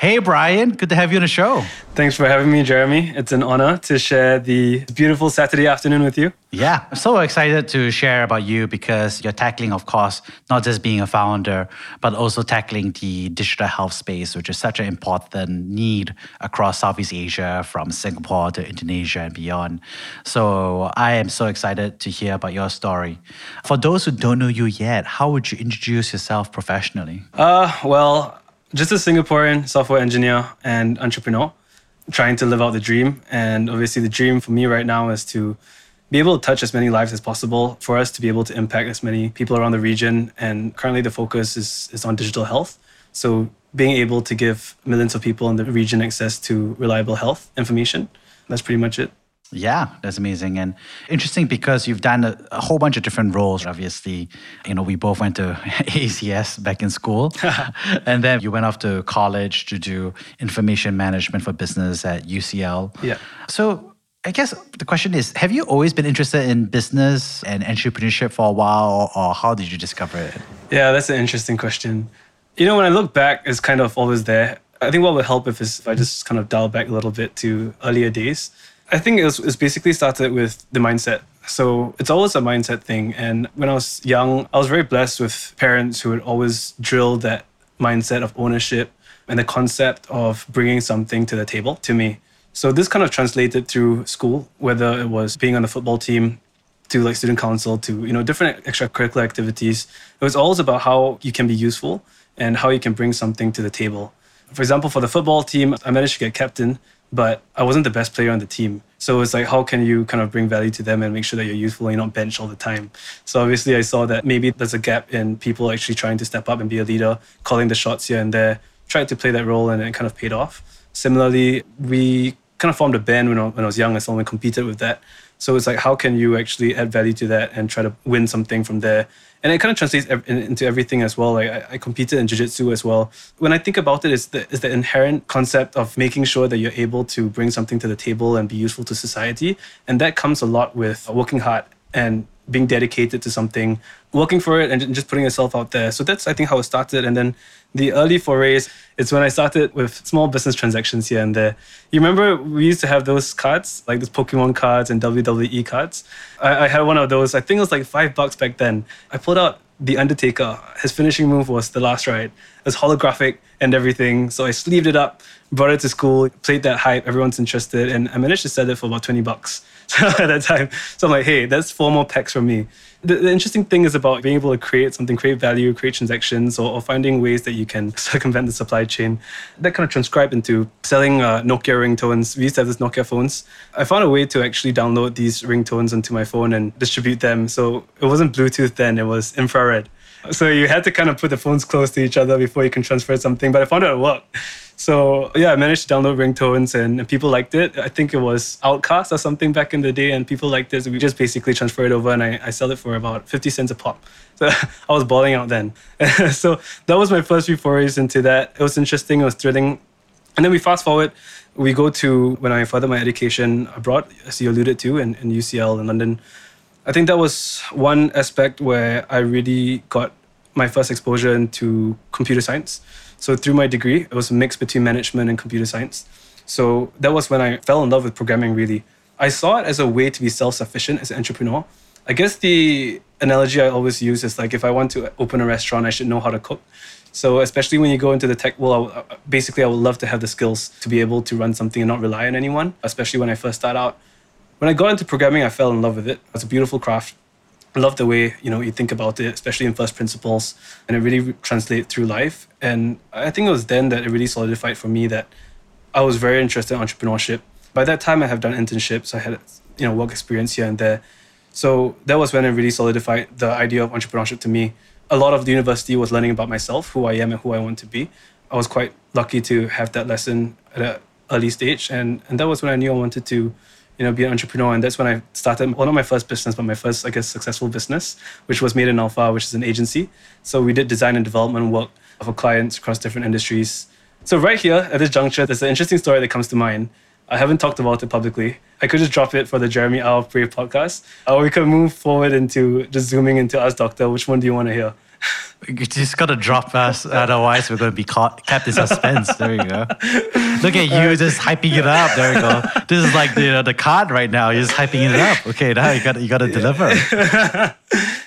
Hey, Brian, good to have you on the show. Thanks for having me, Jeremy. It's an honor to share the beautiful Saturday afternoon with you. Yeah, I'm so excited to share about you because you're tackling, of course, not just being a founder, but also tackling the digital health space, which is such an important need across Southeast Asia, from Singapore to Indonesia and beyond. So I am so excited to hear about your story. For those who don't know you yet, how would you introduce yourself professionally? Uh, well, just a Singaporean software engineer and entrepreneur trying to live out the dream. And obviously, the dream for me right now is to be able to touch as many lives as possible for us to be able to impact as many people around the region. And currently, the focus is, is on digital health. So, being able to give millions of people in the region access to reliable health information. That's pretty much it. Yeah, that's amazing and interesting because you've done a, a, whole bunch of different roles. Obviously, you know, we both went to ACS back in school, and then you went off to college to do information management for business at UCL. Yeah. So I guess the question is Have you always been interested in business and entrepreneurship for a while, or, or how did you discover it? Yeah, that's an interesting question. You know, when I look back, it's kind of always there. I think what would help if, is if I just kind of dial back a little bit to earlier days. I think it was, it basically started with the mindset. So it's always a mindset thing. And when I was young, I was very blessed with parents who would always drill that mindset of ownership and the concept of bringing something to the table to me. So this kind of translated through school, whether it was being on the football team, to like student council, to you know different extracurricular activities. It was always about how you can be useful and how you can bring something to the table. For example, for the football team, I managed to get captain but I wasn't the best player on the team. So it's like, how can you kind of bring value to them and make sure that you're useful and you're not bench all the time? So obviously, I saw that maybe there's a gap in people actually trying to step up and be a leader, calling the shots here and there, tried to play that role and it kind of paid off. Similarly, we kind of formed a band when I, when I was young and someone competed with that. So it's like, how can you actually add value to that and try to win something from there? And it kind of translates into everything as well. Like I, I competed in jiu-jitsu as well. When I think about it, it's the, it's the inherent concept of making sure that you're able to bring something to the table and be useful to society. And that comes a lot with working hard and being dedicated to something, working for it, and just putting yourself out there. So that's I think how it started. And then the early forays, it's when I started with small business transactions here and there. You remember we used to have those cards, like those Pokemon cards and WWE cards. I, I had one of those. I think it was like five bucks back then. I pulled out the Undertaker. His finishing move was the last ride. It was holographic and everything. So I sleeved it up, brought it to school, played that hype. Everyone's interested, and I managed to sell it for about twenty bucks at that time. So I'm like, hey, that's four more packs from me. The, the, interesting thing is about being able to create something, create value, create transactions, or, or, finding ways that you can circumvent the supply chain. That kind of transcribed into selling uh, Nokia ringtones. We used to have these Nokia phones. I found a way to actually download these ringtones onto my phone and distribute them. So it wasn't Bluetooth then, it was infrared. So you had to kind of put the phones close to each other before you can transfer something, but I found out it worked. So yeah, I managed to download ringtones and, and people liked it. I think it was OutKast or something back in the day, and people liked it. So we just basically transferred it over and I, I sell it for about 50 cents a pop. So I was balling out then. so that was my first few forays into that. It was interesting, it was thrilling. And then we fast forward, we go to when I further my education abroad, as you alluded to, in, in UCL in London. I think that was one aspect where I really got my first exposure into computer science. So through my degree, it was a mix between management and computer science. So that was when I fell in love with programming really. I saw it as a way to be self-sufficient as an entrepreneur. I guess the analogy I always use is like if I want to open a restaurant, I should know how to cook. So especially when you go into the tech world, I, uh, basically I would love to have the skills to be able to run something and not rely on anyone, especially when I first start out. When I got into programming, I fell in love with it. It's a beautiful craft. I love the way you know you think about it, especially in first principles, and it really translates through life. And I think it was then that it really solidified for me that I was very interested in entrepreneurship. By that time, I have done internships. I had you know work experience here and there. So that was when it really solidified the idea of entrepreneurship to me. A lot of the university was learning about myself, who I am, and who I want to be. I was quite lucky to have that lesson at an early stage. And, and that was when I knew I wanted to, you know, be an entrepreneur. And that's when I started, well, not my first business, but my first, I guess, successful business, which was Made in Alpha, which is an agency. So we did design and development work for clients across different industries. So right here at this juncture, there's an interesting story that comes to mind. I haven't talked about it publicly. I could just drop it for the Jeremy Au Brave podcast, or we could move forward into just zooming into Ask Doctor. Which one do you want to hear? You just gotta drop us, otherwise we're gonna be caught, kept in suspense. There you go. Look at you just hyping it up. There you go. This is like the you know, the card right now. You're just hyping it up. Okay, now you got you gotta deliver.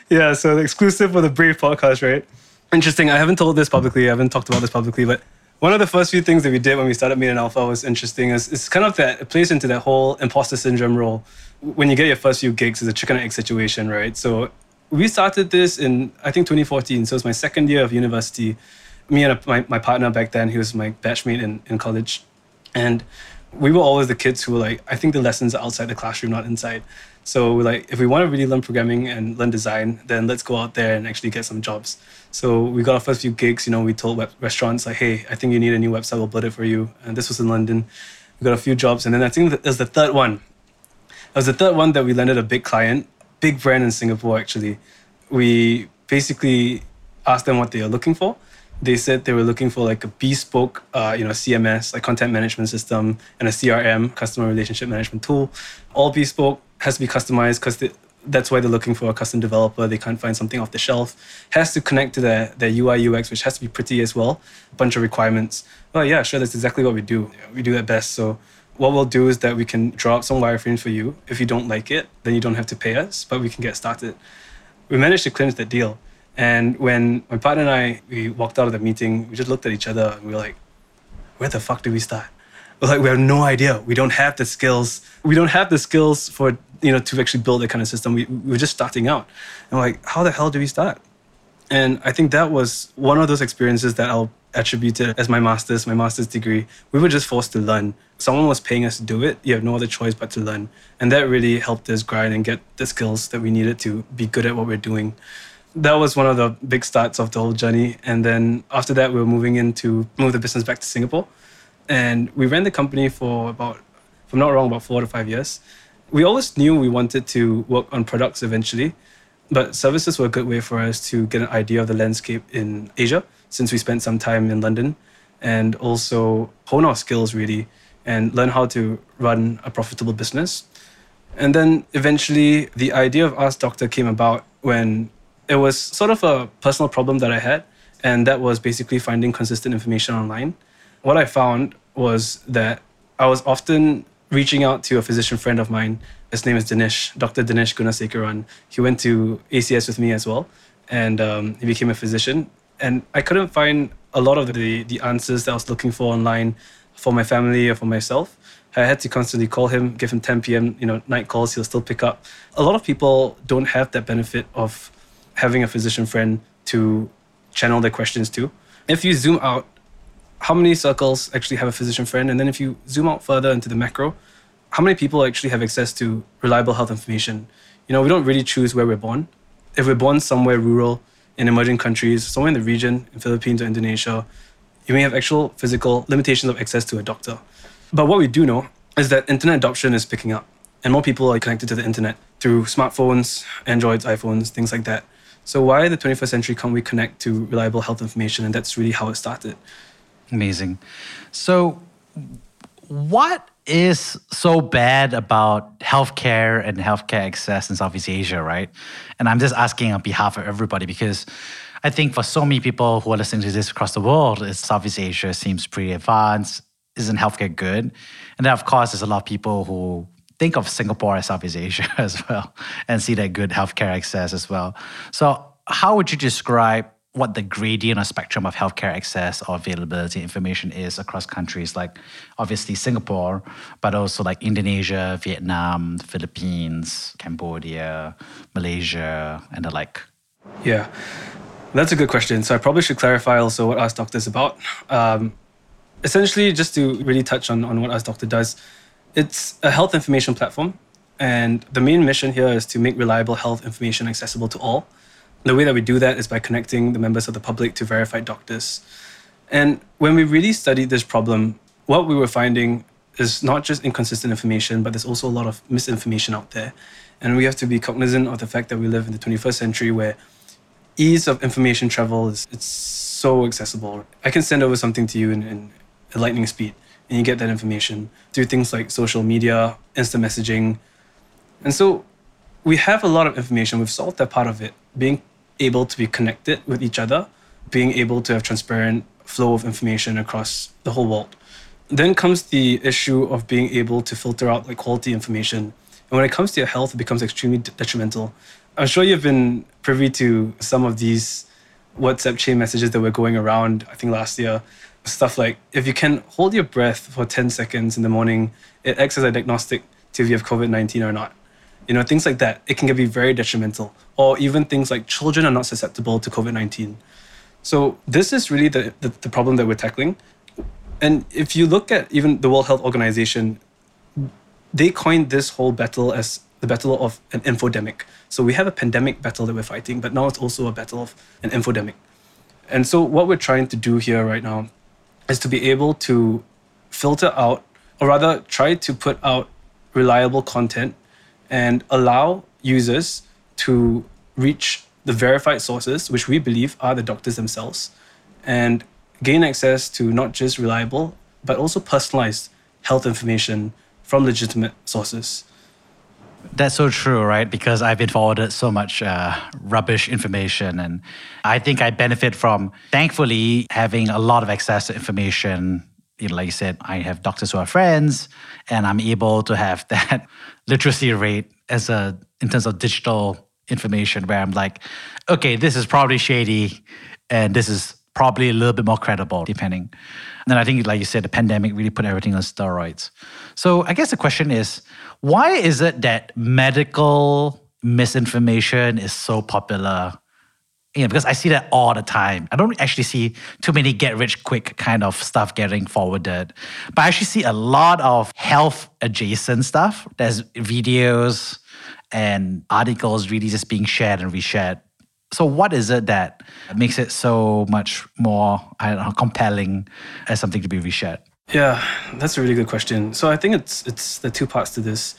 yeah, so the exclusive for the Brave podcast, right? Interesting. I haven't told this publicly. I haven't talked about this publicly, but one of the first few things that we did when we started Made in Alpha was interesting. Is it's kind of that it plays into that whole imposter syndrome role. When you get your first few gigs, it's a chicken and egg situation, right? So we started this in I think 2014. So it's my second year of university. Me and my, my partner back then, he was my batchmate in, in college. And we were always the kids who were like, I think the lessons are outside the classroom, not inside. So we're like, if we want to really learn programming and learn design, then let's go out there and actually get some jobs. So we got our first few gigs. You know, we told restaurants like, hey, I think you need a new website. We'll build it for you. And this was in London. We got a few jobs, and then I think was the third one. It was the third one that we landed a big client, big brand in Singapore. Actually, we basically asked them what they are looking for. They said they were looking for like a bespoke, uh, you know, CMS, like content management system, and a CRM, customer relationship management tool, all bespoke has to be customized because that's why they're looking for a custom developer. They can't find something off the shelf. Has to connect to their, their UI UX, which has to be pretty as well. A bunch of requirements. Well, yeah, sure, that's exactly what we do. We do that best. So what we'll do is that we can draw up some wireframes for you. If you don't like it, then you don't have to pay us, but we can get started. We managed to clinch that deal. And when my partner and I we walked out of the meeting, we just looked at each other and we were like, where the fuck do we start? We're like, we have no idea. We don't have the skills. We don't have the skills for you know, to actually build that kind of system. We, we were just starting out. And like, how the hell do we start? And I think that was one of those experiences that I'll attribute it as my master's, my master's degree. We were just forced to learn. Someone was paying us to do it. You have no other choice but to learn. And that really helped us grind and get the skills that we needed to be good at what we're doing. That was one of the big starts of the whole journey. And then after that, we were moving in to move the business back to Singapore. And we ran the company for about, if I'm not wrong, about four to five years we always knew we wanted to work on products eventually, but services were a good way for us to get an idea of the landscape in Asia since we spent some time in London and also hone our skills really and learn how to run a profitable business. And then eventually the idea of Ask Doctor came about when it was sort of a personal problem that I had, and that was basically finding consistent information online. What I found was that I was often reaching out to a physician friend of mine. His name is Dinesh, Dr. Dinesh Gunasekaran. He went to ACS with me as well, and um, he became a physician. And I couldn't find a lot of the, the answers that I was looking for online for my family or for myself. I had to constantly call him, give him 10 p.m. you know night calls. He'll still pick up. A lot of people don't have that benefit of having a physician friend to channel their questions to. If you zoom out how many circles actually have a physician friend? And then if you zoom out further into the macro, how many people actually have access to reliable health information? You know, we don't really choose where we're born. If we're born somewhere rural in emerging countries, somewhere in the region, in Philippines or Indonesia, you may have actual physical limitations of access to a doctor. But what we do know is that internet adoption is picking up, and more people are connected to the internet through smartphones, Androids, iPhones, things like that. So why the 21st century can't we connect to reliable health information? And that's really how it started. Amazing. So, what is so bad about healthcare and healthcare access in Southeast Asia, right? And I'm just asking on behalf of everybody because I think for so many people who are listening to this across the world, Southeast Asia seems pretty advanced. Isn't healthcare good? And then, of course, there's a lot of people who think of Singapore as Southeast Asia as well and see that good healthcare access as well. So, how would you describe what the gradient or spectrum of healthcare access or availability information is across countries like obviously Singapore, but also like Indonesia, Vietnam, Philippines, Cambodia, Malaysia, and the like? Yeah, that's a good question. So I probably should clarify also what Ask Doctor is about. Um, essentially, just to really touch on, on what Ask Doctor does, it's a health information platform. And the main mission here is to make reliable health information accessible to all the way that we do that is by connecting the members of the public to verified doctors. And when we really studied this problem, what we were finding is not just inconsistent information, but there's also a lot of misinformation out there. And we have to be cognizant of the fact that we live in the 21st century where ease of information travel is it's so accessible. I can send over something to you in, in lightning speed and you get that information through things like social media, instant messaging. And so we have a lot of information. We've solved that part of it, being able to be connected with each other, being able to have transparent flow of information across the whole world. Then comes the issue of being able to filter out like quality information. And when it comes to your health, it becomes extremely detrimental. I'm sure you've been privy to some of these WhatsApp chain messages that were going around, I think last year. Stuff like if you can hold your breath for 10 seconds in the morning, it acts as a diagnostic to if you have COVID 19 or not. You know, things like that. It can be very detrimental. Or even things like children are not susceptible to COVID 19. So, this is really the, the, the problem that we're tackling. And if you look at even the World Health Organization, they coined this whole battle as the battle of an infodemic. So we have a pandemic battle that we're fighting, but now it's also a battle of an infodemic. And so what we're trying to do here right now is to be able to filter out, or rather try to put out reliable content and allow users to reach the verified sources, which we believe are the doctors themselves, and gain access to not just reliable, but also personalized health information from legitimate sources. That's so true, right? Because I've been forwarded so much uh, rubbish information. And I think I benefit from, thankfully, having a lot of access to information. You know, like you said, I have doctors who are friends, and I'm able to have that literacy rate as a in terms of digital information where I'm like, okay, this is probably shady, and this is probably a little bit more credible, depending. And then I think, like you said, the pandemic really put everything on steroids. So I guess the question is, why is it that medical misinformation is so popular? You know, because I see that all the time. I don't actually see too many get rich quick kind of stuff getting forwarded, but I actually see a lot of health adjacent stuff. There's videos and articles really just being shared and reshared so, what is it that makes it so much more I don't know, compelling as something to be reshared? Yeah, that's a really good question. So, I think it's it's the two parts to this.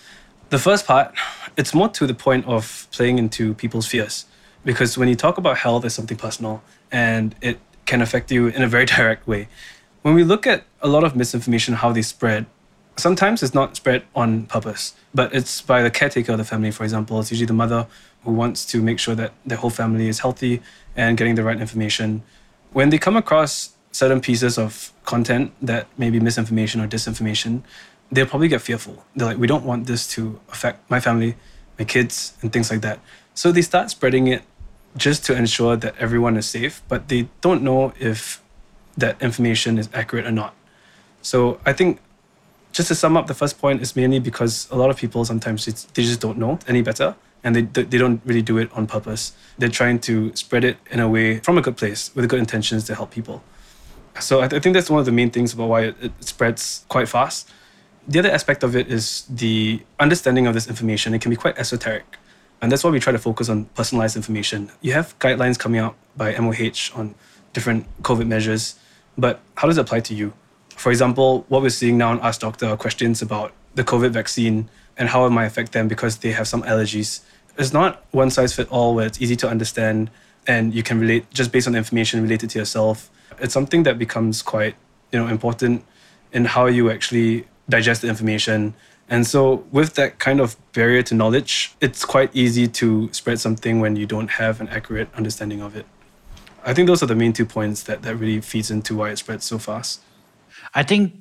The first part, it's more to the point of playing into people's fears, because when you talk about health as something personal and it can affect you in a very direct way. When we look at a lot of misinformation, how they spread, sometimes it's not spread on purpose, but it's by the caretaker of the family, for example. It's usually the mother who wants to make sure that their whole family is healthy and getting the right information. When they come across certain pieces of content that may be misinformation or disinformation, they'll probably get fearful. They're like, we don't want this to affect my family, my kids, and things like that. So they start spreading it just to ensure that everyone is safe, but they don't know if that information is accurate or not. So I think just to sum up, the first point is mainly because a lot of people sometimes they just don't know any better and they, they don't really do it on purpose. They're trying to spread it in a way from a good place with good intentions to help people. So I, th- I think that's one of the main things about why it, it spreads quite fast. The other aspect of it is the understanding of this information. It can be quite esoteric. And that's why we try to focus on personalized information. You have guidelines coming out by MOH on different COVID measures, but how does it apply to you? For example, what we're seeing now in Ask Doctor are questions about the COVID vaccine and how it might affect them because they have some allergies it's not one size fit all where it's easy to understand and you can relate just based on information related to yourself. It's something that becomes quite you know important in how you actually digest the information. And so with that kind of barrier to knowledge, it's quite easy to spread something when you don't have an accurate understanding of it. I think those are the main two points that, that really feeds into why it spreads so fast. I think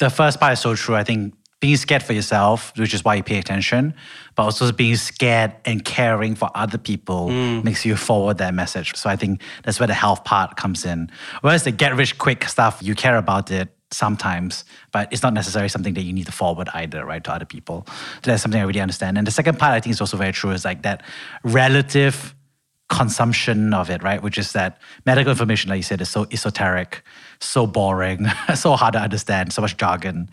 the first part is so true. I think being scared for yourself, which is why you pay attention, but also being scared and caring for other people mm. makes you forward that message. So I think that's where the health part comes in. Whereas the get rich quick stuff, you care about it sometimes, but it's not necessarily something that you need to forward either, right, to other people. So that's something I really understand. And the second part I think is also very true is like that relative consumption of it, right? Which is that medical information, like you said, is so esoteric, so boring, so hard to understand, so much jargon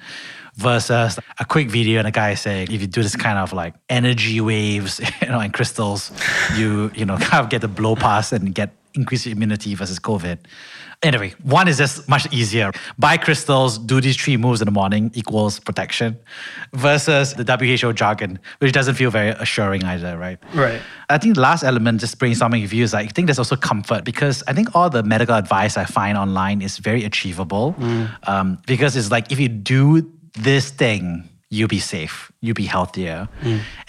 versus a quick video and a guy saying if you do this kind of like energy waves you know and crystals you you know kind of get the blow past and get increased immunity versus COVID. Anyway, one is just much easier. Buy crystals, do these three moves in the morning equals protection versus the WHO jargon, which doesn't feel very assuring either, right? Right. I think the last element, just brainstorming with you, is like, I think there's also comfort because I think all the medical advice I find online is very achievable. Um, because it's like, if you do this thing, you'll be safe, you'll be healthier.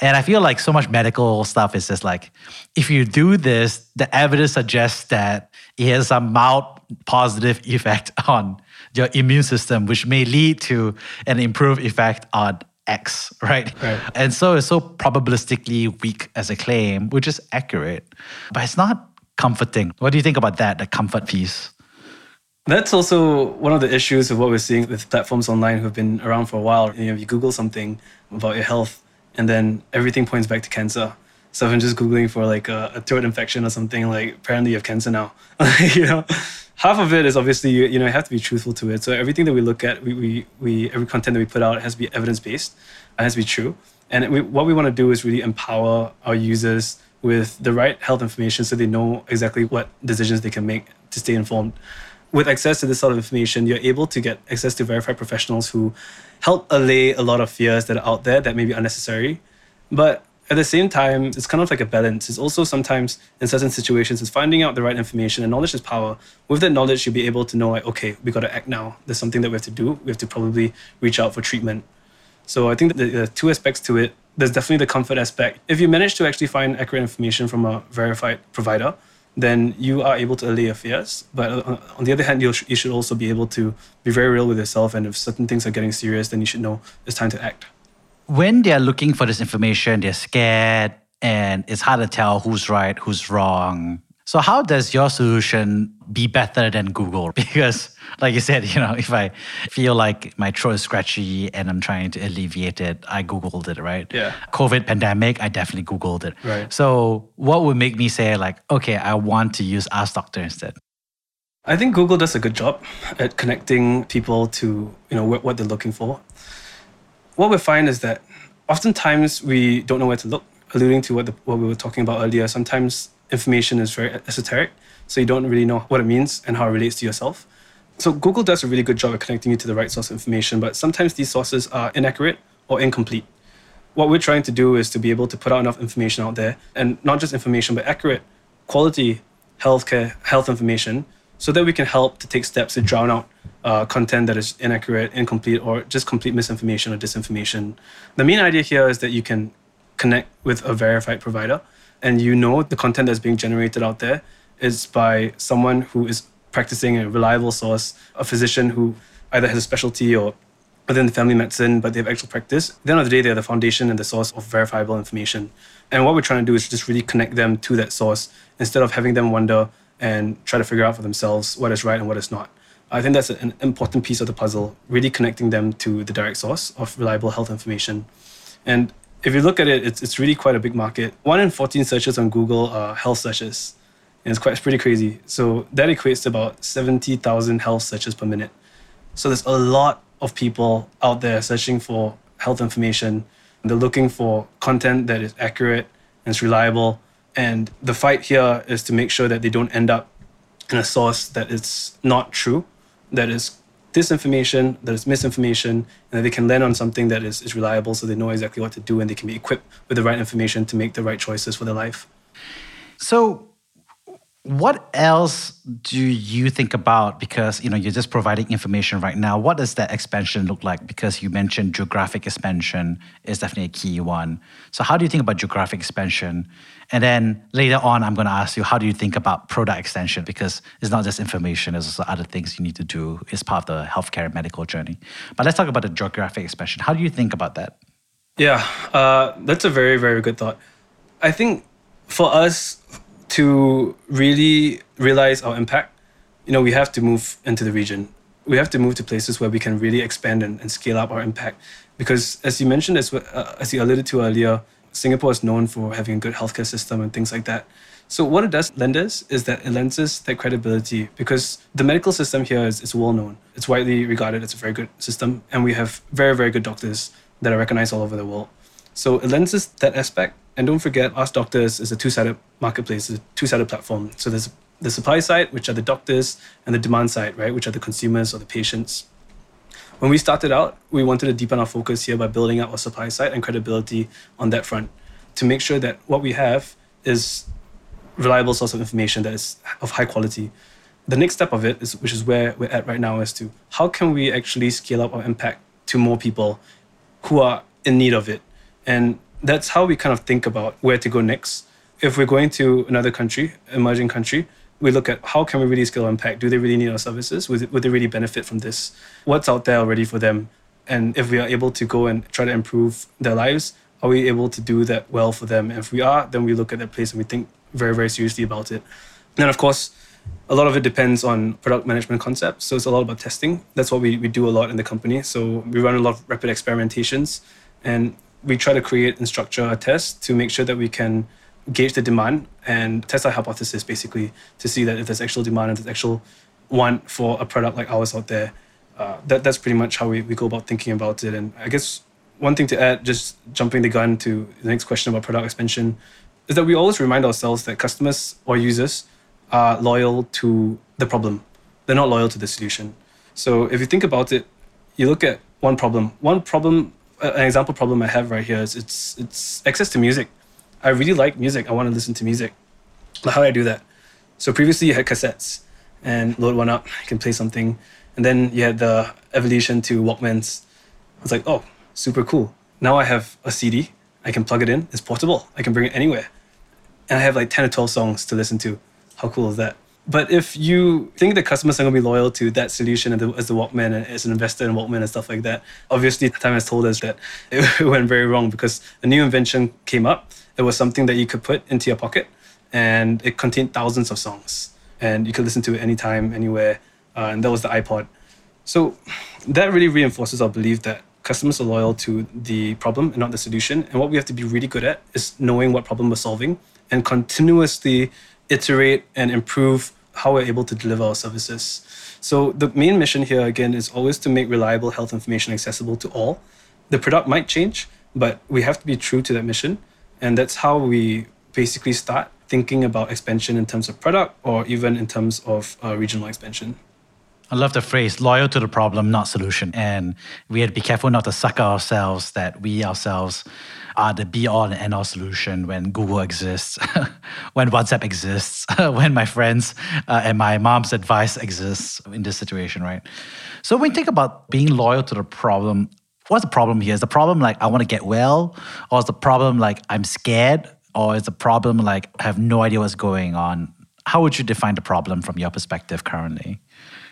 And I feel like so much medical stuff is just like, if you do this, the evidence suggests that it has some mild positive effect on your immune system, which may lead to an improved effect on X, right? Right. And so it's so probabilistically weak as a claim, which is accurate, but it's not comforting. What do you think about that, the comfort piece? That's also one of the issues of what we're seeing with platforms online who've been around for a while. You know, if you Google something about your health, and then everything points back to cancer. So if I'm just Googling for like a, a throat infection or something, like apparently you have cancer now. you know, half of it is obviously you, you know you have to be truthful to it. So everything that we look at, we, we, we every content that we put out has to be evidence based, it uh, has to be true. And we, what we want to do is really empower our users with the right health information so they know exactly what decisions they can make to stay informed with access to this sort of information, you're able to get access to verified professionals who help allay a lot of fears that are out there that may be unnecessary. But at the same time, it's kind of like a balance. It's also sometimes in certain situations, it's finding out the right information and knowledge is power. With that knowledge, you'll be able to know like, okay, we got to act now. There's something that we have to do. We have to probably reach out for treatment. So I think that there are two aspects to it. There's definitely the comfort aspect. If you manage to actually find accurate information from a verified provider, then you are able to allay your fears. But uh, on the other hand, you you should also be able to be very real with yourself. And if certain things are getting serious, then you should know it's time to act. When they're looking for this information, they're scared and it's hard to tell who's right, who's wrong. So how does your solution be better than Google? Because like you said, you know, if I feel like my throat is scratchy and I'm trying to alleviate it, I Googled it, right? Yeah. COVID pandemic, I definitely Googled it. Right. So what would make me say like, okay, I want to use Ask Doctor instead? I think Google does a good job at connecting people to you know what, what they're looking for. What we find is that oftentimes we don't know where to look. Alluding to what the, what we were talking about earlier, sometimes information is very esoteric, so you don't really know what it means and how it relates to yourself. So Google does a really good job at connecting you to the right source of information, but sometimes these sources are inaccurate or incomplete. What we're trying to do is to be able to put out enough information out there, and not just information, but accurate, quality healthcare health information, so that we can help to take steps to drown out uh, content that is inaccurate, incomplete, or just complete misinformation or disinformation. The main idea here is that you can connect with a verified provider, and you know the content that's being generated out there is by someone who is practicing a reliable source, a physician who either has a specialty or within the family medicine, but they have actual practice. At the end of the day, they're the foundation and the source of verifiable information. And what we're trying to do is just really connect them to that source instead of having them wonder and try to figure out for themselves what is right and what is not. I think that's an important piece of the puzzle, really connecting them to the direct source of reliable health information. And if you look at it, it's, it's really quite a big market. One in 14 searches on Google are health searches. And it's quite it's pretty crazy. So that equates to about 70,000 health searches per minute. So there's a lot of people out there searching for health information. They're looking for content that is accurate and is reliable. And the fight here is to make sure that they don't end up in a source that is not true, that is disinformation, that is misinformation, and that they can land on something that is, is reliable so they know exactly what to do and they can be equipped with the right information to make the right choices for their life. So, what else do you think about? Because you know you're just providing information right now. What does that expansion look like? Because you mentioned geographic expansion is definitely a key one. So, how do you think about geographic expansion? And then later on, I'm going to ask you, how do you think about product extension? Because it's not just information, there's also other things you need to do. It's part of the healthcare and medical journey. But let's talk about the geographic expansion. How do you think about that? Yeah, uh, that's a very, very good thought. I think for us to really realize our impact, you know, we have to move into the region. We have to move to places where we can really expand and, and scale up our impact. Because as you mentioned, as, uh, as you alluded to earlier, Singapore is known for having a good healthcare system and things like that. So what it does lend us is that it lends us that credibility because the medical system here is, is well known. It's widely regarded as a very good system, and we have very, very good doctors that are recognized all over the world. So it lends us that aspect. And don't forget, Ask Doctors is a two-sided marketplace, a two-sided platform. So there's the supply side, which are the doctors, and the demand side, right, which are the consumers or the patients. When we started out, we wanted to deepen our focus here by building up our supply side and credibility on that front to make sure that what we have is reliable source of information that is of high quality. The next step of it is, which is where we're at right now, is to how can we actually scale up our impact to more people who are in need of it, and that's how we kind of think about where to go next. If we're going to another country, emerging country, we look at how can we really scale impact? Do they really need our services? Would, they really benefit from this? What's out there already for them? And if we are able to go and try to improve their lives, are we able to do that well for them? And if we are, then we look at that place and we think very, very seriously about it. And of course, a lot of it depends on product management concepts. So it's a lot about testing. That's what we, we do a lot in the company. So we run a lot of rapid experimentations and we try to create and structure a test to make sure that we can gauge the demand and test our hypothesis basically to see that if there's actual demand and there's actual want for a product like ours out there. Uh, that, that's pretty much how we, we go about thinking about it. And I guess one thing to add, just jumping the gun to the next question about product expansion, is that we always remind ourselves that customers or users are loyal to the problem. They're not loyal to the solution. So if you think about it, you look at one problem. One problem, an example problem I have right here is it's it's access to music. I really like music. I want to listen to music. But how do I do that? So previously you had cassettes and load one up, you can play something. And then you had the evolution to Walkmans. I was like, oh, super cool. Now I have a CD. I can plug it in. It's portable. I can bring it anywhere. And I have like 10 or 12 songs to listen to. How cool is that? But if you think the customers are going to be loyal to that solution as the, Walkman and as an investor in Walkman and stuff like that, obviously time has told us that it went very wrong because a new invention came up. It was something that you could put into your pocket and it contained thousands of songs and you could listen to it anytime, anywhere. Uh, and that was the iPod. So that really reinforces our belief that customers are loyal to the problem and not the solution. And what we have to be really good at is knowing what problem we're solving and continuously iterate and improve how we're able to deliver our services. So the main mission here again is always to make reliable health information accessible to all. The product might change, but we have to be true to that mission. And that's how we basically start thinking about expansion in terms of product or even in terms of uh, regional expansion. I love the phrase loyal to the problem, not solution. And we have to be careful not to sucker ourselves that we ourselves are the be all and end all solution when Google exists, when WhatsApp exists, when my friends uh, and my mom's advice exists in this situation, right? So when you think about being loyal to the problem, what's the problem here? Is the problem like I want to get well? Or is the problem like I'm scared? Or is the problem like I have no idea what's going on? How would you define the problem from your perspective currently?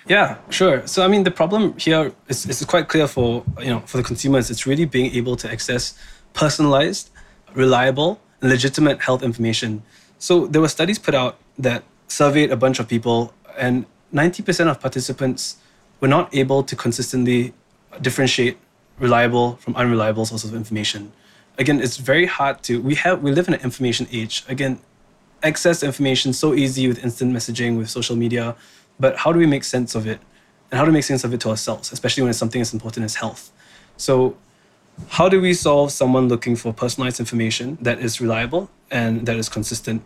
Yeah, sure. So I mean, the problem here is, is quite clear for you know for the consumers. It's really being able to access personalized, reliable, and legitimate health information. So there were studies put out that surveyed a bunch of people, and 90% of participants were not able to consistently differentiate reliable from unreliable sources of information. Again, it's very hard to we have we live in an information age. Again, access information so easy with instant messaging, with social media but how do we make sense of it? And how do we make sense of it to ourselves, especially when it's something as important as health? So, how do we solve someone looking for personalized information that is reliable and that is consistent?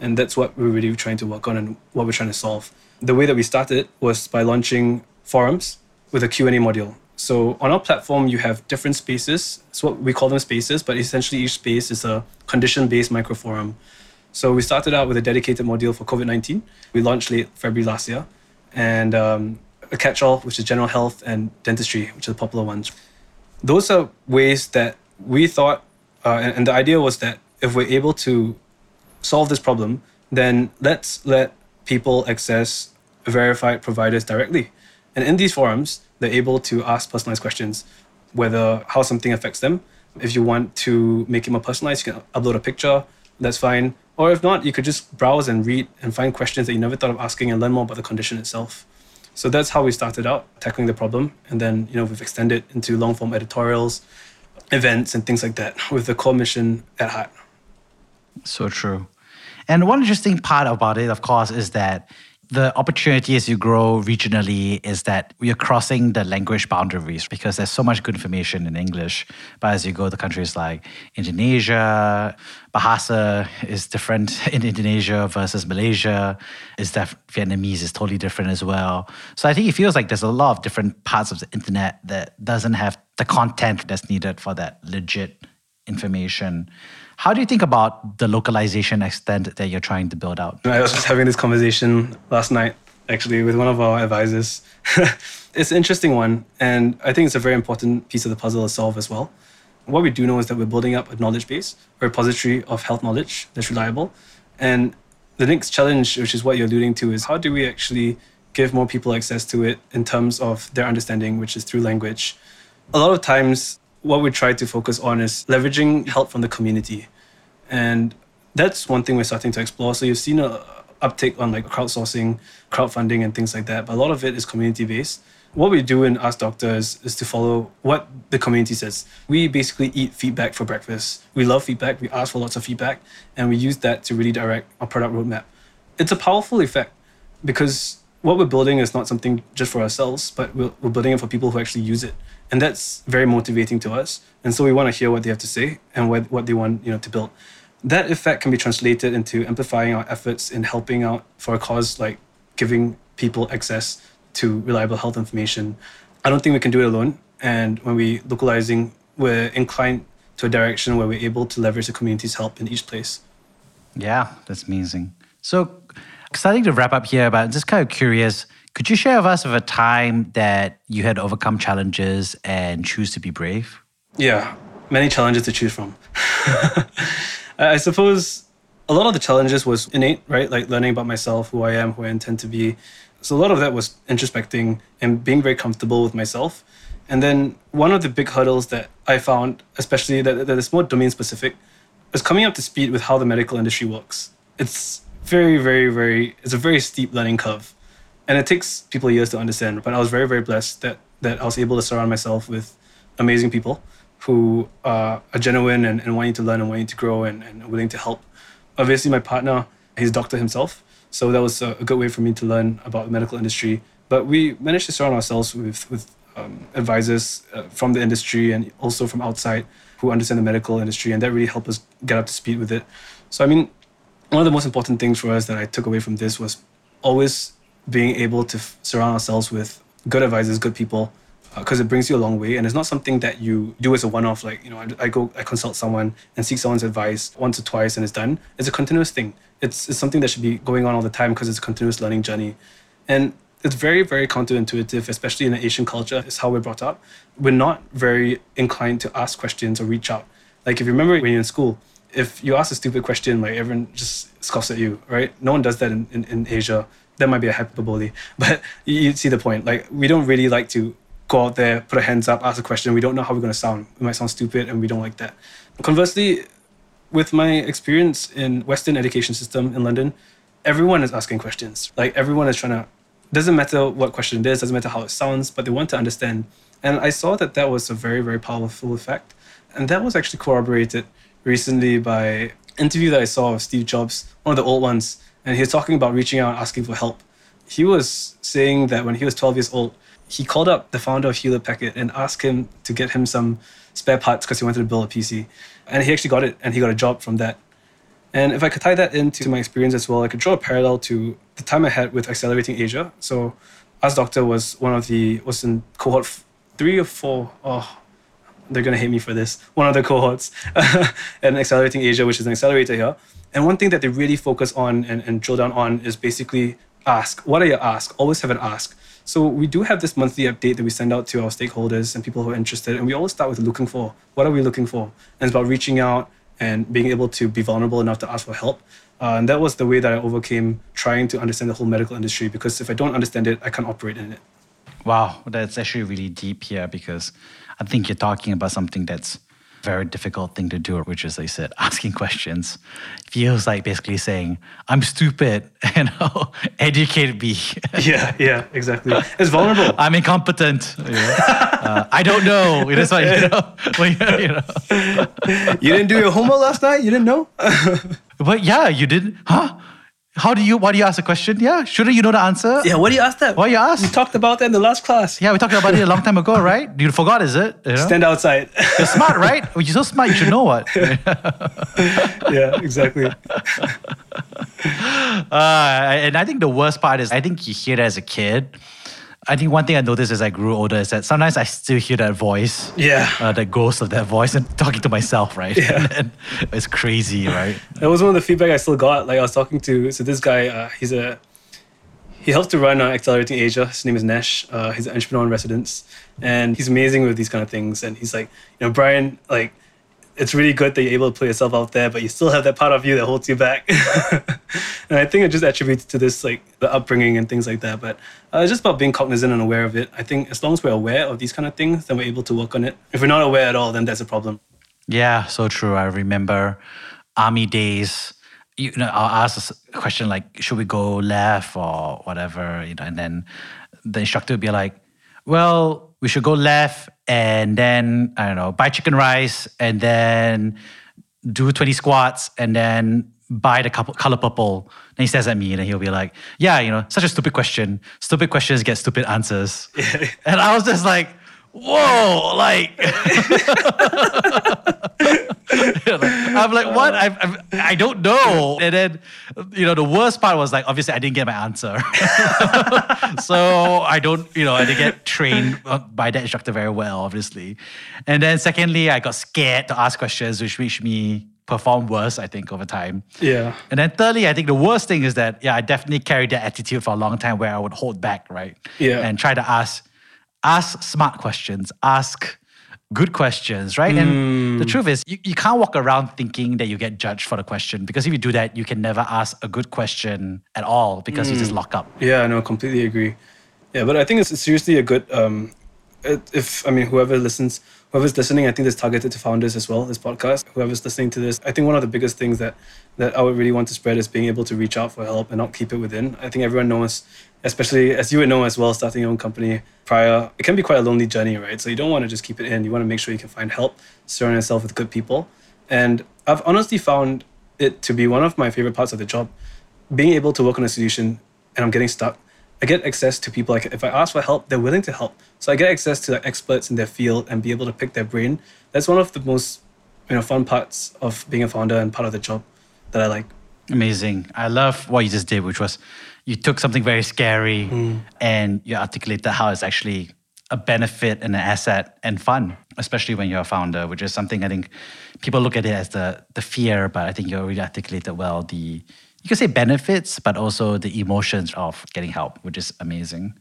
And that's what we're really trying to work on and what we're trying to solve. The way that we started was by launching forums with a Q&A module. So on our platform, you have different spaces. So we call them spaces, but essentially each space is a condition-based microforum so we started out with a dedicated module for COVID 19. We launched late February last year, and um, a catch all, which is general health and dentistry, which are the popular ones. Those are ways that we thought, uh, and, and the idea was that if we're able to solve this problem, then let's let people access verified providers directly. And in these forums, they're able to ask personalized questions, whether how something affects them. If you want to make it more personalized, you can upload a picture, that's fine. Or if not, you could just browse and read and find questions that you never thought of asking and learn more about the condition itself. So that's how we started out tackling the problem. And then, you know, we've extended into long form editorials, events, and things like that with the core mission at heart. So true. And one interesting part about it, of course, is that the opportunity as you grow regionally is that you're crossing the language boundaries because there's so much good information in English. But as you go to countries like Indonesia, Bahasa is different in Indonesia versus Malaysia. Is that Vietnamese is totally different as well. So I think it feels like there's a lot of different parts of the internet that doesn't have the content that's needed for that legit information. How do you think about the localization extent that you're trying to build out? I was just having this conversation last night, actually, with one of our advisors. it's an interesting one, and I think it's a very important piece of the puzzle to solve as well. What we do know is that we're building up a knowledge base, a repository of health knowledge that's reliable. And the next challenge, which is what you're alluding to, is how do we actually give more people access to it in terms of their understanding, which is through language. A lot of times, what we try to focus on is leveraging help from the community. And that's one thing we're starting to explore. So you've seen a uptake on like crowdsourcing, crowdfunding, and things like that. But a lot of it is community based. What we do in Ask Doctors is to follow what the community says. We basically eat feedback for breakfast. We love feedback. We ask for lots of feedback, and we use that to really direct our product roadmap. It's a powerful effect because what we're building is not something just for ourselves, but we're, we're building it for people who actually use it and that's very motivating to us. And so we want to hear what they have to say and what, what they want you know to build. That effect can be translated into amplifying our efforts in helping out for a cause like giving people access to reliable health information. I don't think we can do it alone. And when we localizing we're inclined to a direction where we're able to leverage the community's help in each place. Yeah that's amazing. So exciting to wrap up here but just kind of curious could you share with us of a time that you had overcome challenges and choose to be brave? Yeah, many challenges to choose from. I suppose a lot of the challenges was innate, right? Like learning about myself, who I am, who I intend to be. So a lot of that was introspecting and being very comfortable with myself. And then one of the big hurdles that I found, especially that, that is more domain specific, is coming up to speed with how the medical industry works. It's very, very, very, it's a very steep learning curve and it takes people years to understand. But I was very, very blessed that that I was able to surround myself with amazing people who uh, are genuine and, and wanting to learn and wanting to grow and, and willing to help. Obviously, my partner, he's a doctor himself, so that was a, a good way for me to learn about the medical industry. But we managed to surround ourselves with with um, advisors uh, from the industry and also from outside who understand the medical industry, and that really helped us get up to speed with it. So, I mean, one of the most important things for us that I took away from this was always being able to f- surround ourselves with good advisors, good people, because uh, it brings you a long way. And it's not something that you do as a one-off. Like you know, I, I, go, I consult someone and seek someone's advice once or twice, and it's done. It's a continuous thing. It's, it's something that should be going on all the time because it's a continuous learning journey, and it's very, very counterintuitive, especially in an Asian culture. It's how we're brought up. We're not very inclined to ask questions or reach out. Like if you remember when you're in school, if you ask a stupid question, like everyone just scoffs at you, right? No one does that in, in, in Asia that might be a hyperbole, but you, see the point. Like we don't really like to go out there, put our hands up, ask a question. We don't know how we're going to sound. We might sound stupid, and we don't like that. Conversely, with my experience in Western education system in London, everyone is asking questions. Like everyone is trying to. Doesn't matter what question it is, doesn't matter how it sounds, but they want to understand. And I saw that that was a very very powerful effect, and that was actually corroborated recently by interview that I saw of Steve Jobs, one of the old ones and he was talking about reaching out and asking for help. He was saying that when he was 12 years old, he called up the founder of Hewlett Packard and asked him to get him some spare parts because he wanted to build a PC. And he actually got it and he got a job from that. And if I could tie that into my experience as well, I could draw a parallel to the time I had with Accelerating Asia. So Ask Doctor was one of the, was in cohort three or four. Oh, they're going to hate me for this. One of the cohorts and Accelerating Asia, which is an accelerator here. And one thing that they really focus on and, and drill down on is basically ask. What are your ask? Always have an ask. So we do have this monthly update that we send out to our stakeholders and people who are interested. And we always start with looking for. What are we looking for? And it's about reaching out and being able to be vulnerable enough to ask for help. Uh, and that was the way that I overcame trying to understand the whole medical industry because if I don't understand it, I can't operate in it. Wow, that's actually really deep here because I think you're talking about something that's very difficult thing to do, which is, I said, asking questions. Feels like basically saying, I'm stupid, you know, educate me. yeah, yeah, exactly. It's vulnerable. I'm incompetent. You, know? uh, I don't know. It is like, you know, you know. you didn't do your homework last night? You didn't know? but yeah, you didn't, huh? How do you? Why do you ask a question? Yeah, shouldn't you know the answer? Yeah, what do you ask that? Why you ask? We talked about that in the last class. Yeah, we talked about it a long time ago, right? You forgot, is it? You know? Stand outside. You're smart, right? Oh, you're so smart. You should know what. yeah, exactly. Uh, and I think the worst part is I think you hear that as a kid. I think one thing I noticed as I grew older is that sometimes I still hear that voice. Yeah. Uh, the ghost of that voice and talking to myself, right? Yeah. and it's crazy, right? That was one of the feedback I still got. Like I was talking to so this guy, uh, he's a he helps to run uh, Accelerating Asia. His name is Nesh. Uh, he's an entrepreneur in residence, and he's amazing with these kind of things. And he's like, you know, Brian, like, it's really good that you're able to put yourself out there, but you still have that part of you that holds you back. and I think it just attributes to this, like, the upbringing and things like that. But uh, it's just about being cognizant and aware of it. I think as long as we're aware of these kind of things, then we're able to work on it. If we're not aware at all, then that's a problem. Yeah, so true. I remember army days. You know, I'll ask a question like, "Should we go left or whatever?" You know, and then the instructor would be like, "Well, we should go left, and then I don't know, buy chicken rice, and then do twenty squats, and then buy the couple, color purple." And he says at me, and he'll be like, "Yeah, you know, such a stupid question. Stupid questions get stupid answers." and I was just like, "Whoa!" Like. I'm like, what? I, I, I don't know. And then, you know, the worst part was like, obviously, I didn't get my answer. so I don't, you know, I didn't get trained uh, by that instructor very well, obviously. And then, secondly, I got scared to ask questions, which made me perform worse, I think, over time. Yeah. And then, thirdly, I think the worst thing is that, yeah, I definitely carried that attitude for a long time where I would hold back, right? Yeah. And try to ask, ask smart questions, ask good questions, right? And the truth is, you, you can't walk around thinking that you get judged for the question because if you do that, you can never ask a good question at all because you just lock up. Yeah, no, completely agree. Yeah, but I think it's seriously a good. Um, if I mean, whoever listens, whoever's listening, I think this targeted to founders as well. This podcast, whoever's listening to this, I think one of the biggest things that that I would really want to spread is being able to reach out for help and not keep it within. I think everyone knows, especially as you would know as well, starting your own company prior, it can be quite a lonely journey, right? So you don't want to just keep it in. You want to make sure you can find help, surround yourself with good people, and I've honestly found it to be one of my favorite parts of the job being able to work on a solution and I'm getting stuck, I get access to people. Like if I ask for help, they're willing to help. So I get access to experts in their field and be able to pick their brain. That's one of the most you know fun parts of being a founder and part of the job that I like. Amazing. I love what you just did, which was you took something very scary mm. and you articulated how it's actually a benefit and an asset and fun, especially when you're a founder, which is something I think people look at it as the the fear, but I think you already articulated well the you could say benefits, but also the emotions of getting help, which is amazing.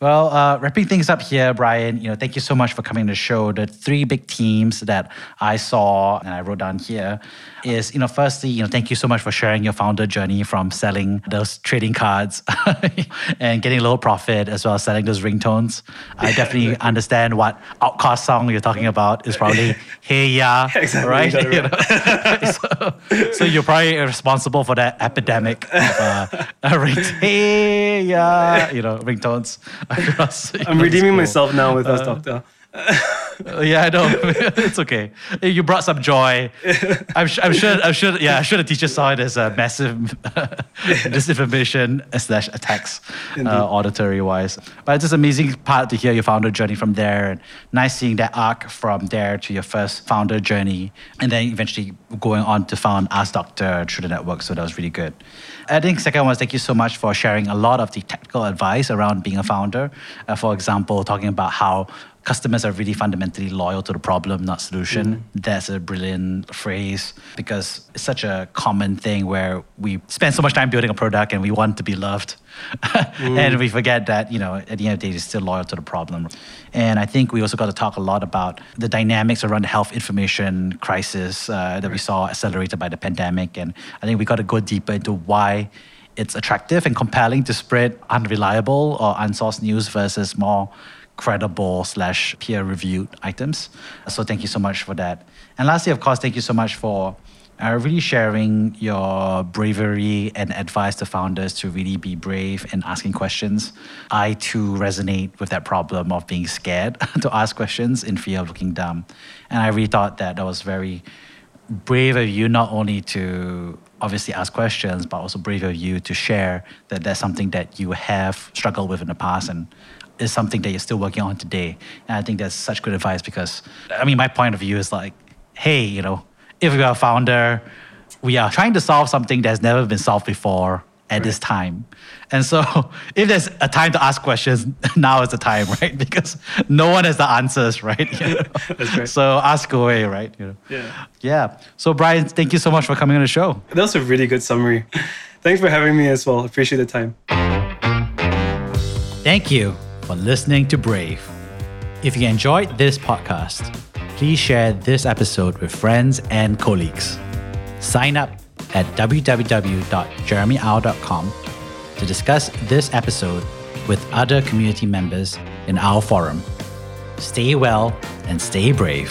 Well, uh, wrapping things up here, Brian, you know, thank you so much for coming to the show. The three big themes that I saw and I wrote down here is, you know, firstly, you know, thank you so much for sharing your founder journey from selling those trading cards and getting a little profit as well as selling those ringtones. I definitely understand what OutKast song you're talking about is probably Hey Ya, Exactly, right? it You know? so, so you're probably responsible for that epidemic of uh, ring, Hey Ya, you know, ringtones I'm redeeming school. myself now with us, Doctor. Uh, yeah, I know. it's okay. You brought some joy. I'm, sh- I'm sure. I'm sure. Yeah, I'm sure the teacher saw it as a massive disinformation slash attacks, uh, auditory wise. But it's just amazing part to hear your founder journey from there, and nice seeing that arc from there to your first founder journey, and then eventually going on to found Ask Doctor through the network. So that was really good. I think second one was thank you so much for sharing a lot of the technical advice around being a founder. Uh, for example, talking about how customers are really fundamentally loyal to the problem, not solution. That's a brilliant phrase because it's such a common thing where we spend so much time building a product and we want to be loved. and we forget that, you know, at the end of the day, it's still loyal to the problem. And I think we also got to talk a lot about the dynamics around the health information crisis uh, that we saw accelerated by the pandemic. And I think we got to go deeper into why it's attractive and compelling to spread unreliable or unsourced news versus more credible slash peer reviewed items. So thank you so much for that. And lastly, of course, thank you so much for uh, really sharing your bravery and advice to founders to really be brave and asking questions. I too resonate with that problem of being scared to ask questions in fear of looking dumb. And I really thought that that was very brave of you not only to obviously ask questions, but also brave of you to share that that's something that you have struggled with in the past and is something that you're still working on today. And I think that's such good advice because, I mean, my point of view is like, hey, you know, if you're a founder, we are trying to solve something that's never been solved before at right. this time. And so, if there's a time to ask questions, now is the time, right? Because no one has the answers, right? You know? Right. So ask away, right? You know? Yeah. Yeah. So Brian, thank you so much for coming on the show. That was a really good summary. Thanks for having me as well. Appreciate the time. Thank you for listening to Brave. If you enjoyed this podcast, please share this episode with friends and colleagues. Sign up at www.jeremyau.com to discuss this episode with other community members in our forum. Stay well and stay brave.